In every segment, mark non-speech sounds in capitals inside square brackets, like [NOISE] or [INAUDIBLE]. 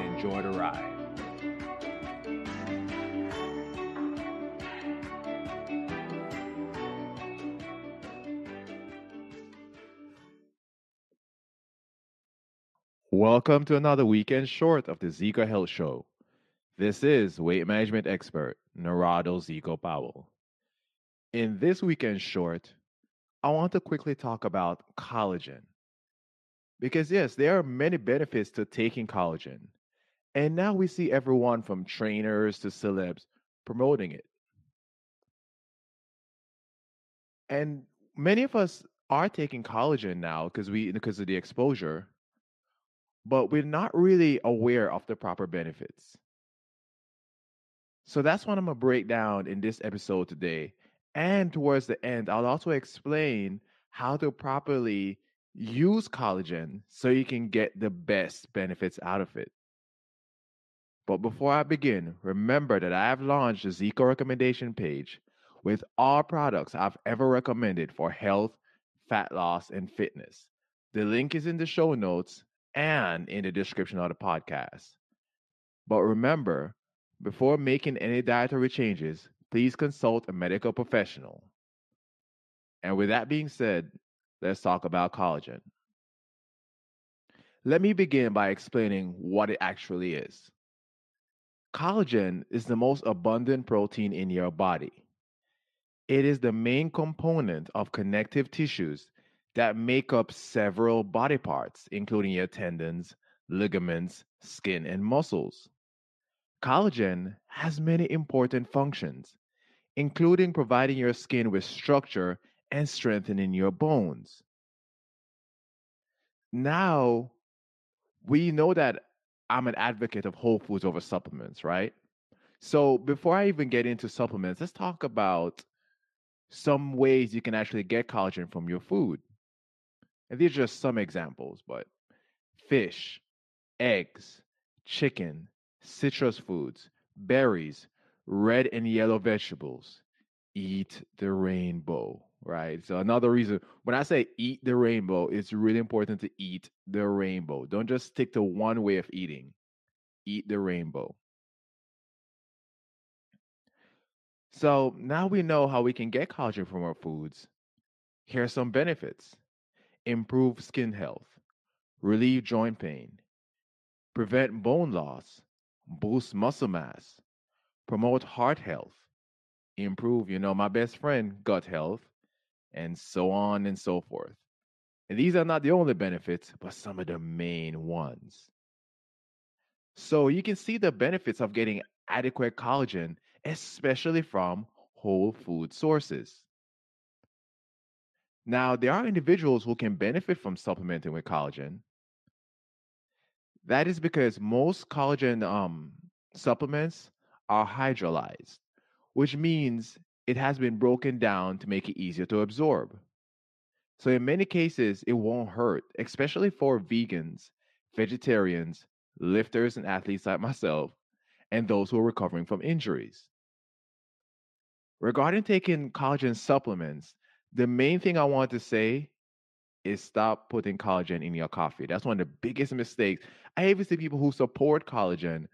and enjoy the ride. Welcome to another weekend short of the Zeco Health Show. This is weight management expert Narado Zeco Powell. In this weekend short, I want to quickly talk about collagen. Because, yes, there are many benefits to taking collagen. And now we see everyone from trainers to celebs promoting it. And many of us are taking collagen now because we because of the exposure, but we're not really aware of the proper benefits. So that's what I'm gonna break down in this episode today. And towards the end, I'll also explain how to properly use collagen so you can get the best benefits out of it. But before I begin, remember that I have launched a Zeco recommendation page with all products I've ever recommended for health, fat loss, and fitness. The link is in the show notes and in the description of the podcast. But remember, before making any dietary changes, please consult a medical professional. And with that being said, let's talk about collagen. Let me begin by explaining what it actually is. Collagen is the most abundant protein in your body. It is the main component of connective tissues that make up several body parts, including your tendons, ligaments, skin, and muscles. Collagen has many important functions, including providing your skin with structure and strengthening your bones. Now, we know that I'm an advocate of whole foods over supplements, right? So, before I even get into supplements, let's talk about some ways you can actually get collagen from your food. And these are just some examples, but fish, eggs, chicken, citrus foods, berries, red and yellow vegetables. Eat the rainbow, right? So another reason when I say eat the rainbow, it's really important to eat the rainbow. Don't just stick to one way of eating. Eat the rainbow. So now we know how we can get collagen from our foods. Here are some benefits improve skin health, relieve joint pain, prevent bone loss, boost muscle mass, promote heart health, improve, you know, my best friend, gut health, and so on and so forth. And these are not the only benefits, but some of the main ones. So you can see the benefits of getting adequate collagen, especially from whole food sources. Now, there are individuals who can benefit from supplementing with collagen. That is because most collagen um, supplements are hydrolyzed, which means it has been broken down to make it easier to absorb. So, in many cases, it won't hurt, especially for vegans, vegetarians, lifters, and athletes like myself, and those who are recovering from injuries. Regarding taking collagen supplements, the main thing I want to say is stop putting collagen in your coffee. That's one of the biggest mistakes. I even see people who support collagen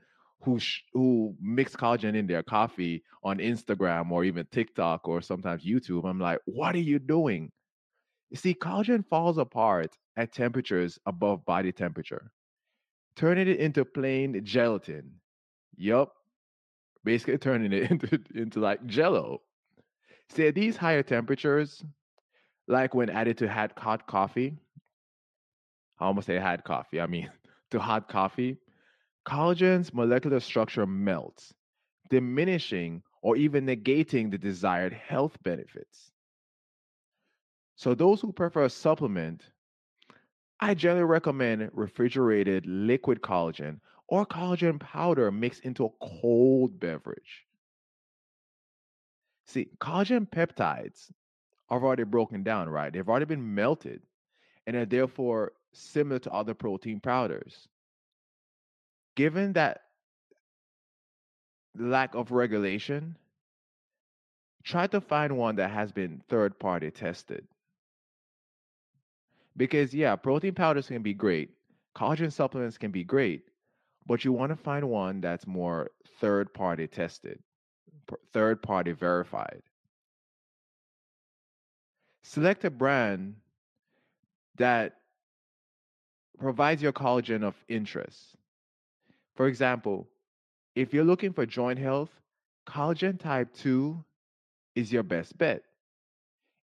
who sh- who mix collagen in their coffee on Instagram or even TikTok or sometimes YouTube. I'm like, what are you doing? You see, collagen falls apart at temperatures above body temperature, turning it into plain gelatin. Yup, basically turning it [LAUGHS] into into like Jello. See, at these higher temperatures, like when added to hot hot coffee, I almost say hot coffee. I mean [LAUGHS] to hot coffee, collagen's molecular structure melts, diminishing or even negating the desired health benefits. So, those who prefer a supplement, I generally recommend refrigerated liquid collagen or collagen powder mixed into a cold beverage. See, collagen peptides are already broken down, right? They've already been melted and are therefore similar to other protein powders. Given that lack of regulation, try to find one that has been third party tested. Because, yeah, protein powders can be great, collagen supplements can be great, but you want to find one that's more third party tested, third party verified. Select a brand that provides your collagen of interest. For example, if you're looking for joint health, collagen type 2 is your best bet.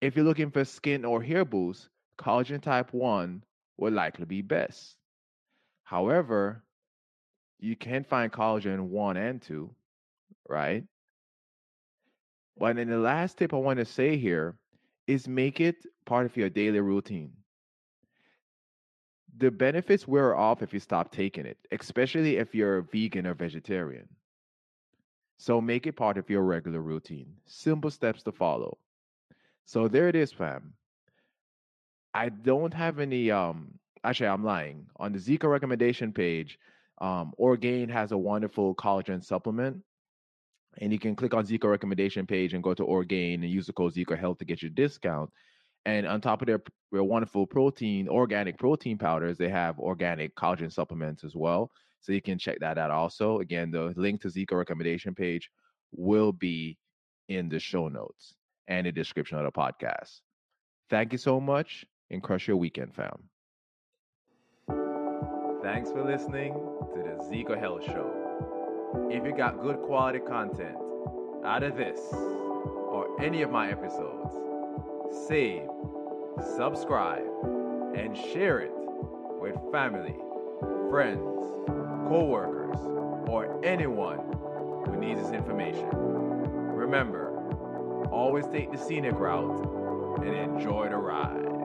If you're looking for skin or hair boost, collagen type 1 will likely be best. However, you can find collagen 1 and 2, right? But then the last tip I want to say here is make it part of your daily routine. The benefits wear off if you stop taking it, especially if you're a vegan or vegetarian. So make it part of your regular routine. Simple steps to follow. So there it is, fam. I don't have any um actually I'm lying. On the Zeco recommendation page, um, Orgain has a wonderful collagen supplement. And you can click on Zeco recommendation page and go to Orgain and use the code Zeco Health to get your discount. And on top of their, their wonderful protein, organic protein powders, they have organic collagen supplements as well. So you can check that out also. Again, the link to Zeco recommendation page will be in the show notes and the description of the podcast. Thank you so much and crush your weekend, fam. Thanks for listening to the Zeco Health Show. If you got good quality content out of this or any of my episodes, save, subscribe, and share it with family, friends, co-workers, or anyone who needs this information. Remember, always take the scenic route and enjoy the ride.